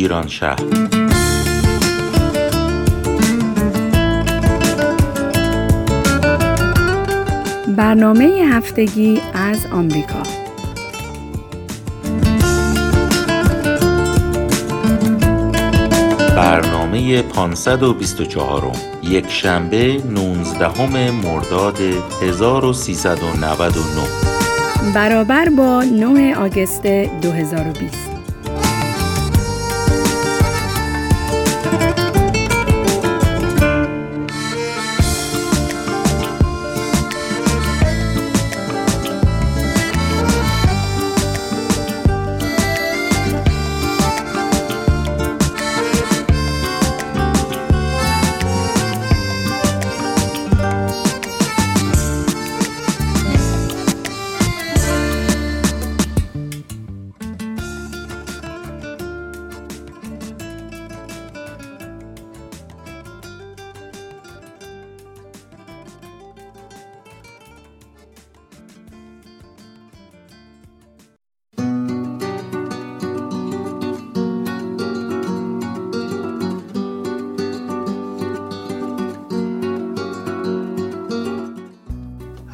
ایران شهر. برنامه هفتگی از آمریکا. برنامه 524 یک شنبه 19 مرداد 1399 برابر با 9 آگست 2020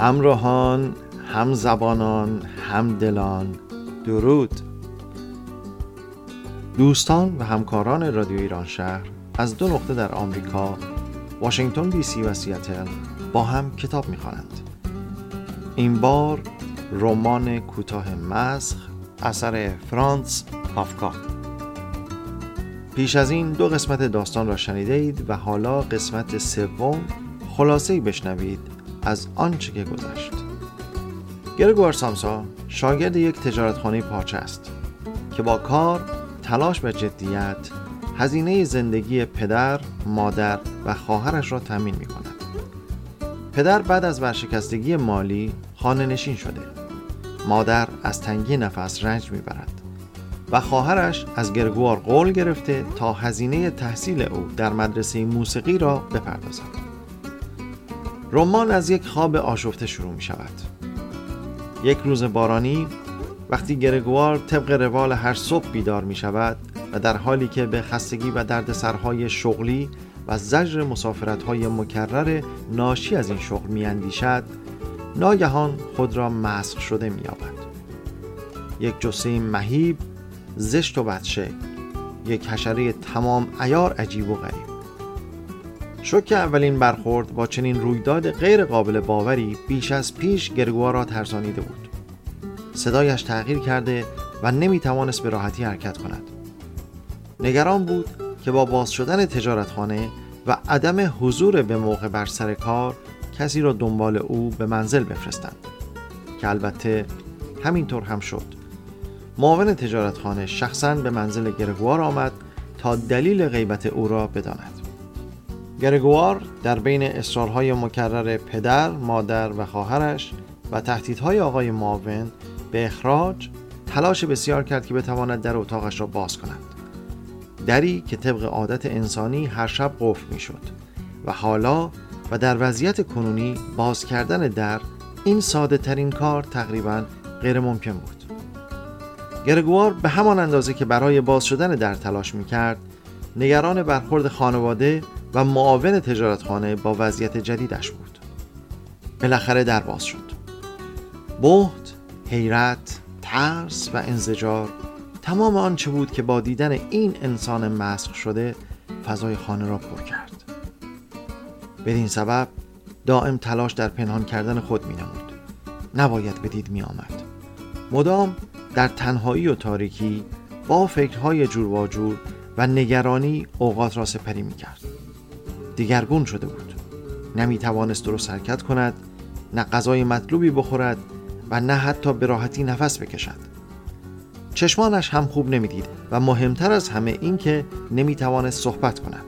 همراهان هم زبانان هم دلان. درود. دوستان و همکاران رادیو ایران شهر از دو نقطه در آمریکا واشنگتن دی سی و سیاتل با هم کتاب می‌خوانند. این بار رمان کوتاه مسخ اثر فرانس کافکا. پیش از این دو قسمت داستان را شنیده اید و حالا قسمت سوم خلاصه بشنوید. از آنچه که گذشت گرگوار سامسا شاگرد یک تجارتخانه پارچه است که با کار تلاش و جدیت هزینه زندگی پدر، مادر و خواهرش را تمین می کند. پدر بعد از ورشکستگی مالی خانه نشین شده. مادر از تنگی نفس رنج می‌برد و خواهرش از گرگوار قول گرفته تا هزینه تحصیل او در مدرسه موسیقی را بپردازد. رمان از یک خواب آشفته شروع می شود. یک روز بارانی وقتی گرگوار طبق روال هر صبح بیدار می شود و در حالی که به خستگی و درد سرهای شغلی و زجر مسافرت های مکرر ناشی از این شغل می اندیشد ناگهان خود را مسخ شده می یابد. یک جسه مهیب زشت و بدشه یک حشره تمام ایار عجیب و غریب. شوک اولین برخورد با چنین رویداد غیر قابل باوری بیش از پیش گرگوا را ترسانیده بود. صدایش تغییر کرده و نمی توانست به راحتی حرکت کند. نگران بود که با باز شدن تجارتخانه و عدم حضور به موقع بر سر کار کسی را دنبال او به منزل بفرستند. که البته همینطور هم شد. معاون تجارتخانه شخصا به منزل گرگوار آمد تا دلیل غیبت او را بداند. گرگوار در بین اصرارهای مکرر پدر، مادر و خواهرش و تهدیدهای آقای معاون به اخراج تلاش بسیار کرد که بتواند در اتاقش را باز کند. دری که طبق عادت انسانی هر شب قفل می شد و حالا و در وضعیت کنونی باز کردن در این ساده ترین کار تقریبا غیر ممکن بود. گرگوار به همان اندازه که برای باز شدن در تلاش می کرد نگران برخورد خانواده و معاون تجارتخانه با وضعیت جدیدش بود. بالاخره در باز شد. بهت، حیرت، ترس و انزجار تمام آنچه بود که با دیدن این انسان مسخ شده فضای خانه را پر کرد. بدین سبب دائم تلاش در پنهان کردن خود می نمود نباید به دید می آمد مدام در تنهایی و تاریکی با فکرهای جور و نگرانی اوقات را سپری می کرد دیگرگون شده بود. نمی توانست درست حرکت کند نه غذای مطلوبی بخورد و نه حتی به راحتی نفس بکشد. چشمانش هم خوب نمی‌دید و مهمتر از همه این که نمی توانست صحبت کند.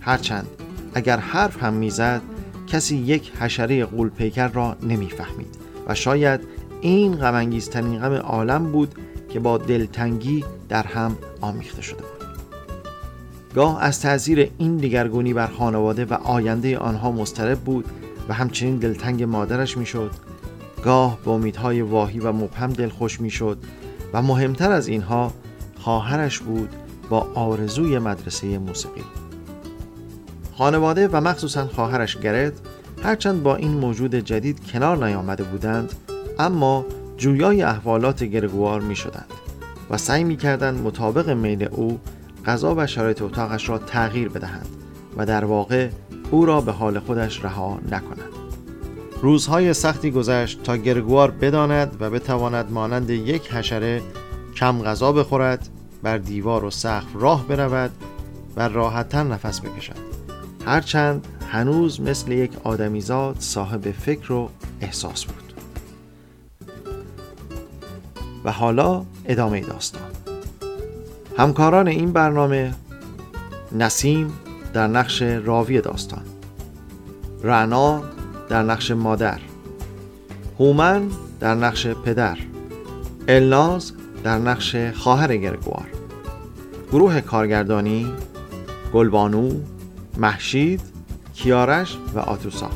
هرچند اگر حرف هم می‌زد کسی یک حشره قول پیکر را نمی‌فهمید و شاید این غمانگیزترین غم عالم بود که با دلتنگی در هم آمیخته شده بود. گاه از تاثیر این دیگرگونی بر خانواده و آینده آنها مضطرب بود و همچنین دلتنگ مادرش می‌شد. گاه با امیدهای واهی و مبهم دلخوش می‌شد و مهمتر از اینها خواهرش بود با آرزوی مدرسه موسیقی. خانواده و مخصوصا خواهرش گرت هرچند با این موجود جدید کنار نیامده بودند اما جویای احوالات گرگوار می شدند و سعی می کردند مطابق میل او غذا و شرایط اتاقش را تغییر بدهند و در واقع او را به حال خودش رها نکنند. روزهای سختی گذشت تا گرگوار بداند و بتواند مانند یک حشره کم غذا بخورد بر دیوار و سقف راه برود و راحتتر نفس بکشد. هرچند هنوز مثل یک آدمیزاد صاحب فکر و احساس بود. و حالا ادامه داستان. همکاران این برنامه نسیم در نقش راوی داستان رعنا در نقش مادر هومن در نقش پدر الناز در نقش خواهر گرگوار گروه کارگردانی گلبانو محشید کیارش و آتوسا.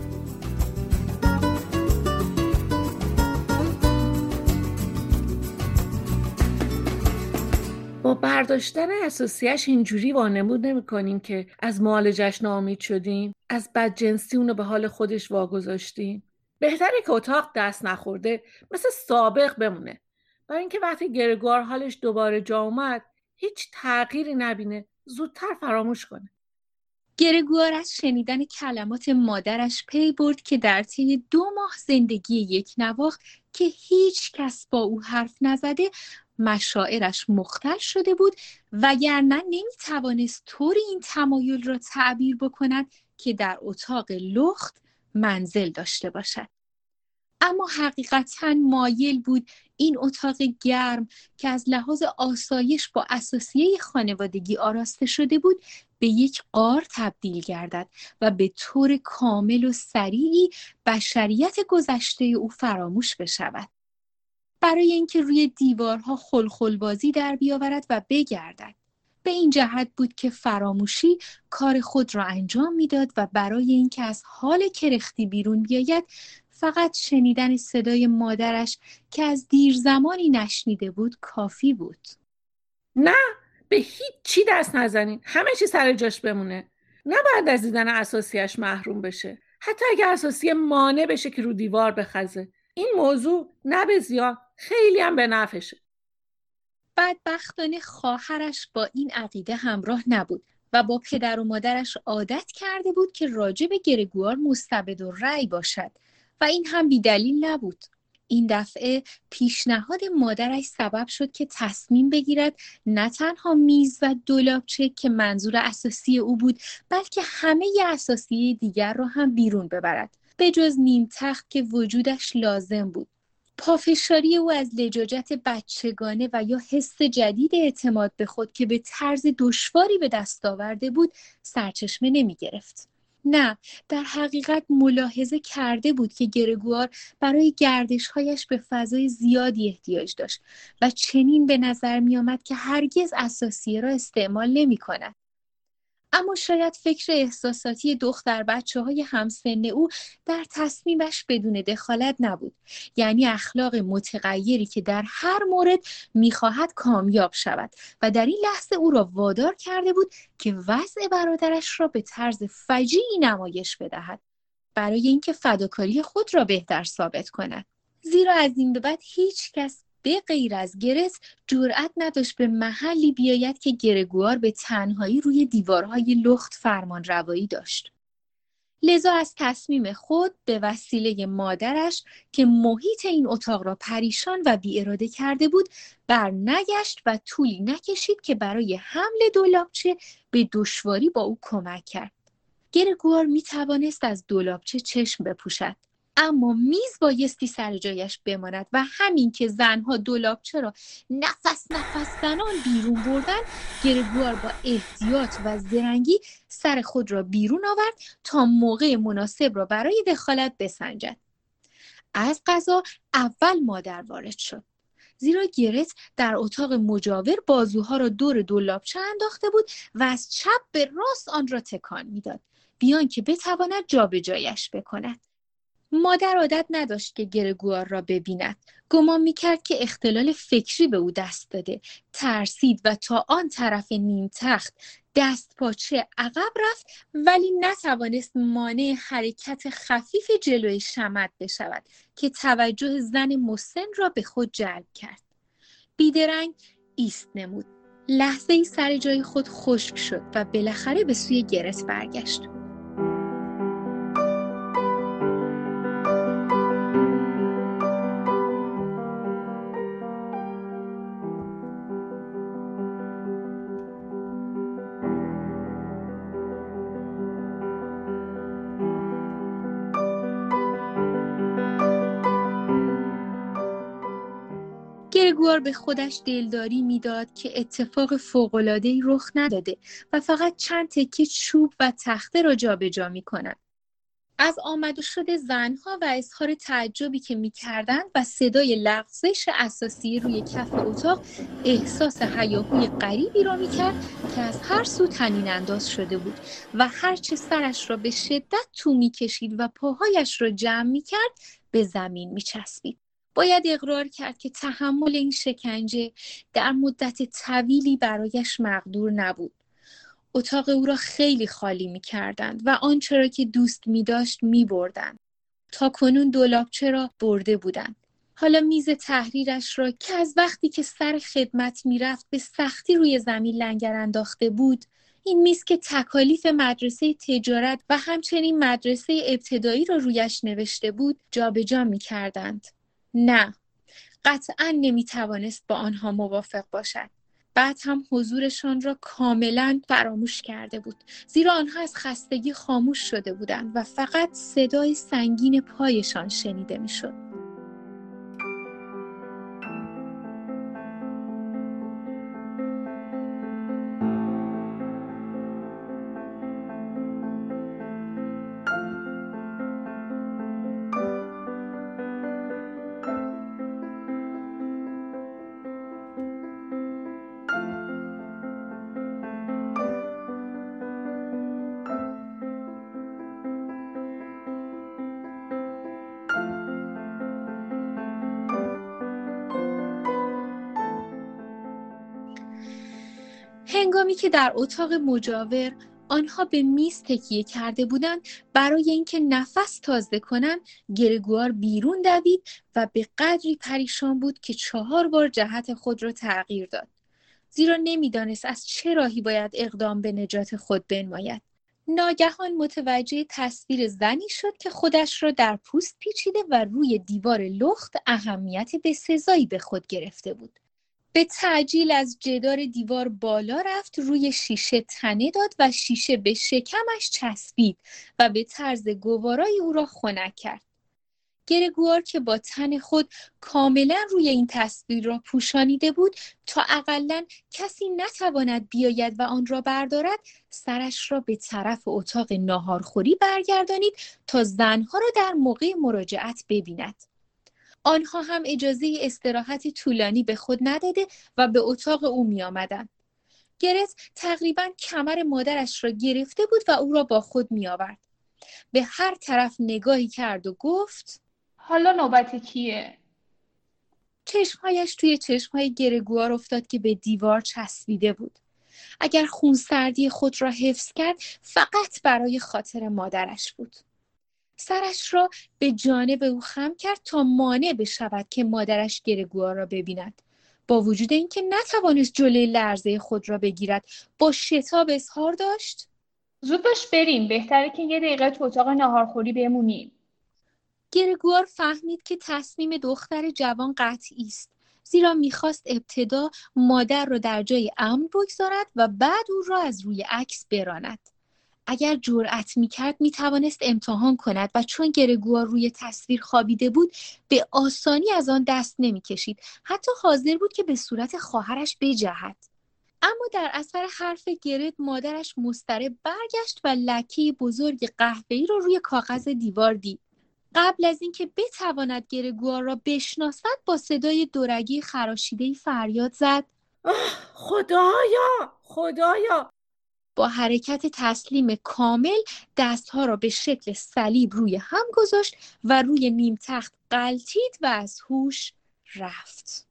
برداشتن اساسیش اینجوری وانمود نمی کنیم که از معالجش ناامید شدیم از بدجنسی اونو به حال خودش واگذاشتیم. بهتره که اتاق دست نخورده مثل سابق بمونه. برای اینکه وقتی گرگوار حالش دوباره جا اومد هیچ تغییری نبینه زودتر فراموش کنه. گرگوار از شنیدن کلمات مادرش پی برد که در طی دو ماه زندگی یک نواخت که هیچ کس با او حرف نزده مشاعرش مختل شده بود وگرنه نمی‌توانست طوری این تمایل را تعبیر بکند که در اتاق لخت منزل داشته باشد. اما حقیقتا مایل بود این اتاق گرم که از لحاظ آسایش با اساسیه خانوادگی آراسته شده بود به یک قار تبدیل گردد و به طور کامل و سریعی بشریت گذشته او فراموش بشود. برای اینکه روی دیوارها خلخلبازی در بیاورد و بگردد. به این جهت بود که فراموشی کار خود را انجام می‌داد و برای اینکه از حال کرختی بیرون بیاید فقط شنیدن صدای مادرش که از دیر زمانی نشنیده بود کافی بود. نه به هیچ چی دست نزنین. همه چی سر جاش بمونه. نه بعد از دیدن اساسیش محروم بشه. حتی اگه اساسی مانع بشه که رو دیوار بخزه. این موضوع نه به زیان خیلی هم به نفشه بدبختانه خواهرش با این عقیده همراه نبود و با پدر و مادرش عادت کرده بود که راجع به گرگوار مستبد و رأی باشد و این هم بیدلیل نبود. این دفعه پیشنهاد مادرش سبب شد که تصمیم بگیرد نه تنها میز و دولابچه که منظور اساسی او بود بلکه همه ی اساسی دیگر را هم بیرون ببرد. به جز نیم تخت که وجودش لازم بود. پافشاری او از لجاجت بچگانه و یا حس جدید اعتماد به خود که به طرز دشواری به دست آورده بود سرچشمه نمی گرفت. نه در حقیقت ملاحظه کرده بود که گرگوار برای گردشهایش به فضای زیادی احتیاج داشت و چنین به نظر می آمد که هرگز اساسیه را استعمال نمی کند. اما شاید فکر احساساتی دختر بچه های همسن او در تصمیمش بدون دخالت نبود. یعنی اخلاق متغیری که در هر مورد می‌خواهد کامیاب شود و در این لحظه او را وادار کرده بود که وضع برادرش را به طرز فجیعی نمایش بدهد برای اینکه فداکاری خود را بهتر ثابت کند. زیرا از این به بعد هیچ کس به غیر از گرس جرأت نداشت به محلی بیاید که گرگوار به تنهایی روی دیوارهای لخت فرمان روایی داشت. لذا از تصمیم خود به وسیله مادرش که محیط این اتاق را پریشان و بی اراده کرده بود بر نگشت و طولی نکشید که برای حمل دولابچه به دشواری با او کمک کرد. گرگوار می توانست از دولابچه چشم بپوشد. اما میز بایستی سر جایش بماند و همین که زنها دولابچه را نفس نفس زنان بیرون بردن گرگوار با احتیاط و زرنگی سر خود را بیرون آورد تا موقع مناسب را برای دخالت بسنجد. از غذا اول مادر وارد شد. زیرا گرت در اتاق مجاور بازوها را دور دولابچه انداخته بود و از چپ به راست آن را تکان می‌داد. بیان که بتواند جابجایش بکند. مادر عادت نداشت که گرگوار را ببیند. گمان می‌کرد که اختلال فکری به او دست داده. ترسید و تا آن طرف نیم تخت دست پاچه عقب رفت ولی نتوانست مانع حرکت خفیف جلوی شمد بشود که توجه زن مسن را به خود جلب کرد. بیدرنگ ایست نمود. لحظه ای سر جای خود خشک شد و بالاخره به سوی گرت برگشت. گرگوار به خودش دلداری می‌داد که اتفاق فوق‌العاده‌ای رخ نداده و فقط چند تکه چوب و تخته را جابجا می‌کند. از آمد و شد زنها و اظهار تعجبی که می‌کردند و صدای لغزش اساسی روی کف اتاق احساس حیاهوی غریبی را می‌کرد که از هر سو تنین انداز شده بود و هرچه سرش را به شدت تو می‌کشید و پاهایش را جمع می‌کرد به زمین میچسبید باید اقرار کرد که تحمل این شکنجه در مدت طویلی برایش مقدور نبود. اتاق او را خیلی خالی می کردند و آنچه را که دوست می داشت می بردند. تا کنون دولابچه را برده بودند. حالا میز تحریرش را که از وقتی که سر خدمت می‌رفت به سختی روی زمین لنگر انداخته بود این میز که تکالیف مدرسه تجارت و همچنین مدرسه ابتدایی را رویش نوشته بود جابجا می کردند. نه. قطعا نمی‌توانست با آنها موافق باشد. بعد هم حضورشان را کاملا فراموش کرده بود. زیرا آنها از خستگی خاموش شده بودند و فقط صدای سنگین پایشان شنیده می‌شد. هنگامی که در اتاق مجاور آنها به میز تکیه کرده بودند برای اینکه نفس تازه کنند گرگوار بیرون دوید و به قدری پریشان بود که چهار بار جهت خود را تغییر داد. زیرا نمی‌دانست از چه راهی باید اقدام به نجات خود بنماید. ناگهان متوجه تصویر زنی شد که خودش را در پوست پیچیده و روی دیوار لخت اهمیت به سزایی به خود گرفته بود. به تعجیل از جدار دیوار بالا رفت روی شیشه تنه داد و شیشه به شکمش چسبید و به طرز گوارای او را خنک کرد. گرگوار که با تن خود کاملا روی این تصویر را پوشانیده بود تا اقلا کسی نتواند بیاید و آن را بردارد سرش را به طرف اتاق ناهارخوری برگردانید تا زنها را در موقع مراجعت ببیند. آنها هم اجازه استراحت طولانی به خود نداده و به اتاق او می آمدن. گرت تقریبا کمر مادرش را گرفته بود و او را با خود می آورد. به هر طرف نگاهی کرد و گفت حالا نوبت کیه؟ چشمهایش توی چشمهای گرگوار افتاد که به دیوار چسبیده بود. اگر خونسردی خود را حفظ کرد فقط برای خاطر مادرش بود. سرش را به جانب او خم کرد تا مانع بشود که مادرش گرگوار را ببیند. با وجود اینکه نتوانست جلوی لرزه خود را بگیرد با شتاب اظهار داشت. زود باش بریم بهتره که یه دقیقه تو اتاق ناهارخوری بمونیم. گرگوار فهمید که تصمیم دختر جوان قطعی است زیرا می‌خواست ابتدا مادر را در جای امن بگذارد و بعد او را از روی عکس براند. اگر جرأت می‌کرد می‌توانست امتحان کند و چون گرگوار روی تصویر خوابیده بود به آسانی از آن دست نمی‌کشید. حتی حاضر بود که به صورت خواهرش بجهد. اما در اثر حرف گرد مادرش مسترب برگشت و لکه بزرگ قهوه‌ای را رو روی کاغذ دیوار دید. قبل از اینکه بتواند گرگوار را بشناسد با صدای دورگی خراشیده فریاد زد. خدایا! خدایا! با حرکت تسلیم کامل دستها را به شکل صلیب روی هم گذاشت و روی نیم تخت قلتید و از هوش رفت.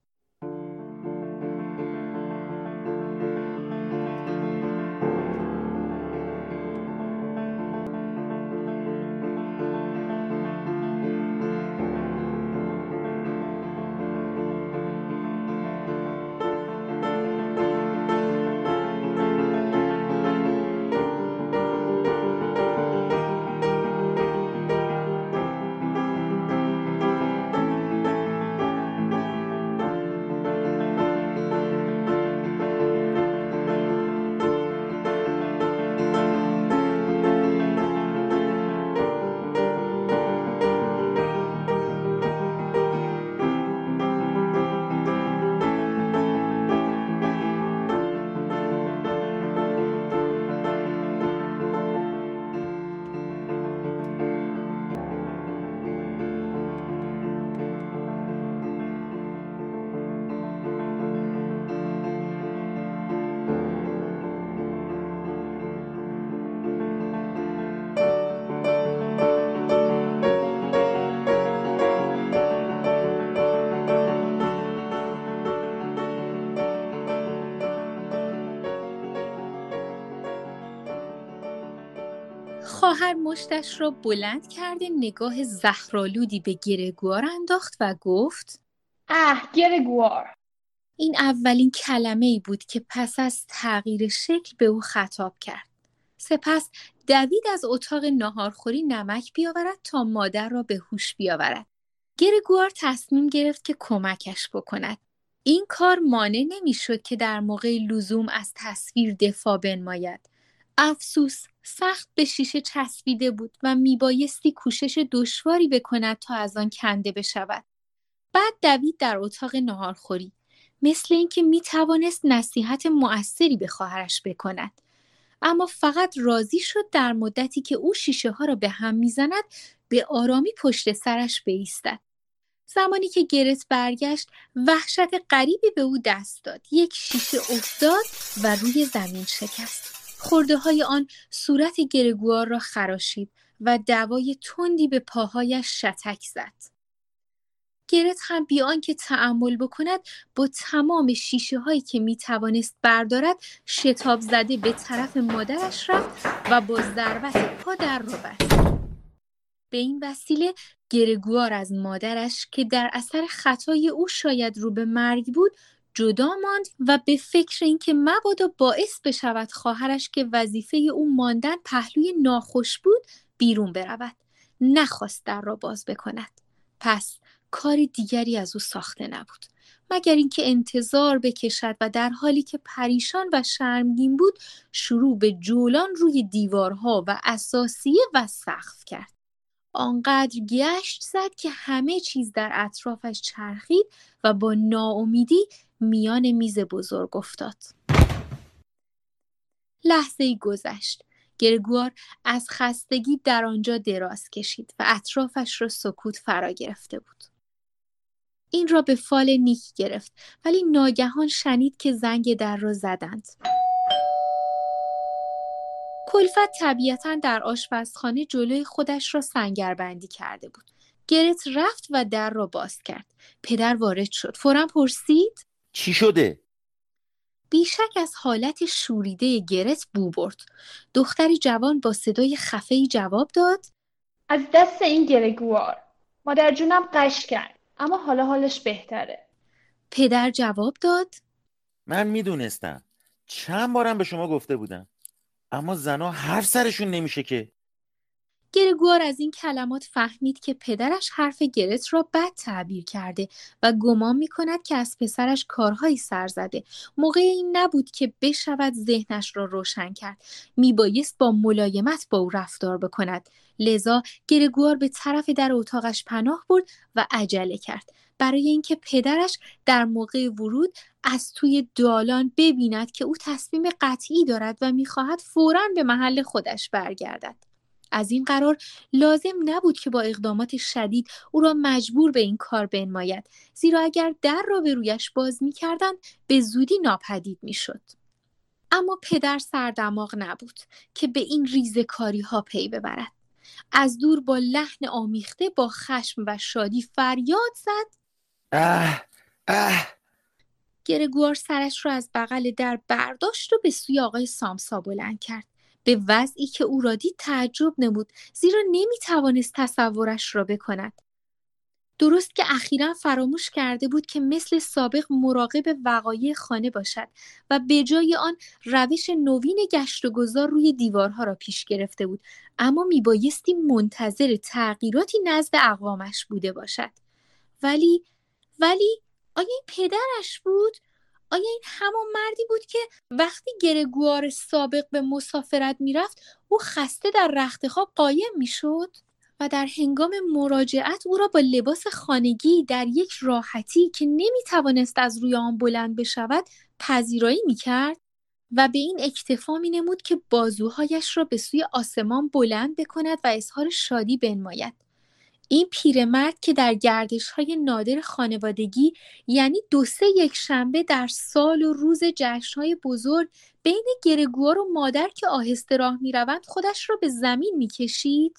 خواهر مشتش را بلند کرده نگاه زهرالودی به گرگوار انداخت و گفت اه گرگوار. این اولین کلمه ای بود که پس از تغییر شکل به او خطاب کرد. سپس دوید از اتاق ناهارخوری نمک بیاورد تا مادر را به هوش بیاورد. گرگوار تصمیم گرفت که کمکش بکند. این کار مانع نمی‌شد که در موقع لزوم از تصویر دفاع بنماید. افسوس سخت به شیشه چسبیده بود و میبایستی کوشش دشواری بکند تا از آن کنده بشود. بعد دوید در اتاق نهارخوری مثل اینکه می‌توانست نصیحت مؤثری به خواهرش بکند. اما فقط راضی شد در مدتی که او شیشه ها را به هم می‌زند به آرامی پشت سرش بایستد زمانی که گرت برگشت وحشت غریبی به او دست داد. یک شیشه افتاد و روی زمین شکست. خورده های آن صورت گرگوار را خراشید و دوای تندی به پاهایش شتک زد. گرت هم بیان که تعمل بکند با تمام شیشه هایی که می توانست بردارد شتاب زده به طرف مادرش رفت و با ضربت پا در رو بست. به این وسیله گرگوار از مادرش که در اثر خطای او شاید رو به مرگ بود جدا ماند و به فکر اینکه مبادا باعث بشود خواهرش که وظیفه او ماندن پهلوی ناخوش بود بیرون برود. نخواست در را باز بکند. پس کار دیگری از او ساخته نبود. مگر اینکه انتظار بکشد و در حالی که پریشان و شرمگین بود شروع به جولان روی دیوارها و اساسیه و سقف کرد. آنقدر گشت زد که همه چیز در اطرافش چرخید و با ناامیدی میان میز بزرگ افتاد. لحظه ای گذشت. گرگوار از خستگی در آنجا دراز کشید و اطرافش را سکوت فرا گرفته بود. این را به فال نیک گرفت ولی ناگهان شنید که زنگ در را زدند. کلفت طبیعتا در آشپزخانه جلوی خودش را سنگربندی کرده بود. گرت رفت و در را باز کرد. پدر وارد شد. فورا پرسید چی شده؟ بیشک از حالت شوریده گرت بو برد. دختری جوان با صدای خفهی جواب داد. از دست این گرگوار. مادر جونم قش کرد اما حالا حالش بهتره. پدر جواب داد. من می‌دونستم. چند بارم به شما گفته بودم اما زنا هر سرشون نمیشه که. گرگوار از این کلمات فهمید که پدرش حرف گرت را بد تعبیر کرده و گمان می کند که از پسرش کارهایی سر زده. موقع این نبود که بشود ذهنش را روشن کرد. می بایست با ملایمت با او رفتار بکند. لذا گرگوار به طرف در اتاقش پناه برد و عجله کرد. برای اینکه پدرش در موقع ورود از توی دالان ببیند که او تصمیم قطعی دارد و می‌خواهد فورا به محل خودش برگردد. از این قرار لازم نبود که با اقدامات شدید او را مجبور به این کار بنماید زیرا اگر در را به رویش باز می‌کردند به زودی ناپدید می‌شد. اما پدر سردماغ نبود که به این ریزکاری ها پی ببرد. از دور با لحن آمیخته با خشم و شادی فریاد زد. اه اه. گرگوار سرش رو از بغل در برداشت و به سوی آقای سامسا بلند کرد. به وضعی که او را دید تعجب نمود زیرا نمی توانست تصورش را بکند. درست که اخیرا فراموش کرده بود که مثل سابق مراقب وقایع خانه باشد و به جای آن روش نوین گشت و گذار روی دیوارها را پیش گرفته بود اما میبایستی منتظر تغییراتی نزد اقوامش بوده باشد. ولی ولی آیا این پدرش بود؟ آیا این همان مردی بود که وقتی گرگوار سابق به مسافرت می‌رفت او خسته در رخت خواب قایم می‌شد و در هنگام مراجعت او را با لباس خانگی در یک راحتی که نمی توانست از روی آن بلند بشود پذیرایی می کرد و به این اکتفا می نمود که بازوهایش را به سوی آسمان بلند بکند و اظهار شادی بنماید. این پیرمرد که در گردش های نادر خانوادگی یعنی دو سه یک شنبه در سال و روز جشن های بزرگ بین گرگوار و مادر که آهسته راه می روند خودش را به زمین می کشید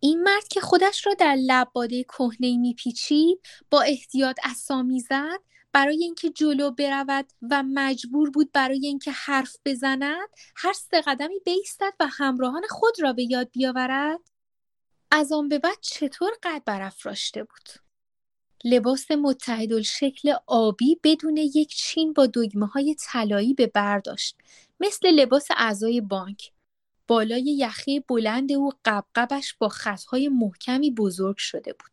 این مرد که خودش را در لباده کهنه میپیچید با احتیاط اسامی زد برای اینکه جلو برود و مجبور بود برای اینکه حرف بزند هر سه قدمی بیستد و همراهان خود را به یاد بیاورد. از آن به بعد چطور قد برافراشته بود لباس شکل آبی بدون یک چین با دگمه های طلایی به برداشت مثل لباس اعضای بانک بالای یخی بلند او قبقبش با خطهای محکمی بزرگ شده بود.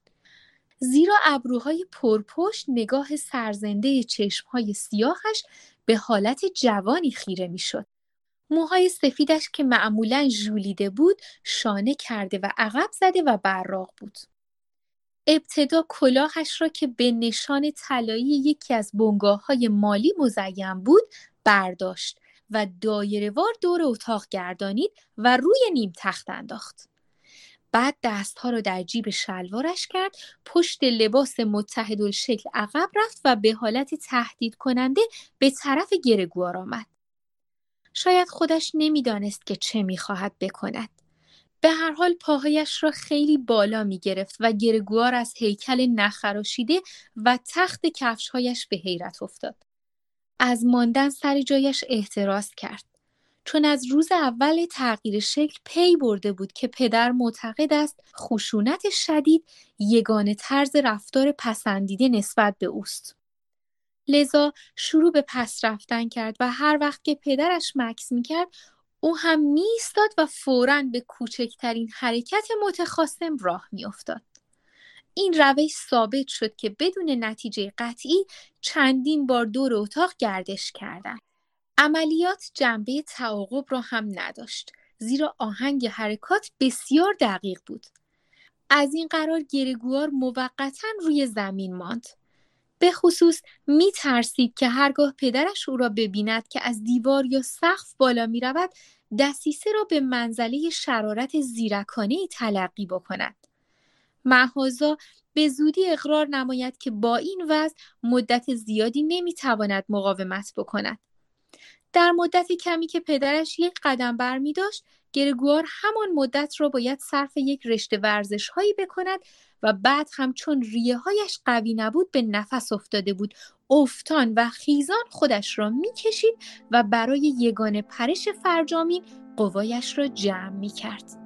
زیرا ابروهای پرپشت نگاه سرزنده چشمهای سیاهش به حالت جوانی خیره می‌شد. موهای سفیدش که معمولا ژولیده بود شانه کرده و عقب زده و براق بود. ابتدا کلاهش را که به نشان طلایی یکی از بنگاه های مالی مزین بود برداشت و وار دور اتاق گردانید و روی نیم تخت انداخت. بعد دستها را در جیب شلوارش کرد پشت لباس شکل عقب رفت و به حالت تهدید کننده به طرف گرگوار آمد. شاید خودش نمی‌دانست که چه می‌خواهد بکند. به هر حال پاهایش را خیلی بالا می گرفت و گرگوار از هیکل نخراشیده و تخت کفشهایش به حیرت افتاد. از ماندن سر جایش احتراز کرد چون از روز اول تغییر شکل پی برده بود که پدر معتقد است خشونت شدید یگانه طرز رفتار پسندیده نسبت به اوست. لذا شروع به پس رفتن کرد و هر وقت که پدرش مکس می‌کرد او هم میستاد و فوراً به کوچکترین حرکت متخاصم راه میافتاد. این روش ثابت شد که بدون نتیجه قطعی چندین بار دور اتاق گردش کردند. عملیات جنبه تعاقب را هم نداشت زیرا آهنگ حرکات بسیار دقیق بود. از این قرار گرگوار موقتا روی زمین ماند. به خصوص می ترسید که هرگاه پدرش او را ببیند که از دیوار یا سقف بالا می رود دسیسه را به منزله شرارت زیرکانه تلقی بکند. محازا به زودی اقرار نماید که با این وضع مدت زیادی نمی‌تواند مقاومت بکند. در مدت کمی که پدرش یک قدم بر می داشت، گرگوار همان مدت را باید صرف یک رشته ورزش هایی بکند و بعد هم چون ریه هایش قوی نبود به نفس افتاده بود افتان و خیزان خودش را می‌کشید و برای یگان پرش فرجامین قوایش را جمع می کرد.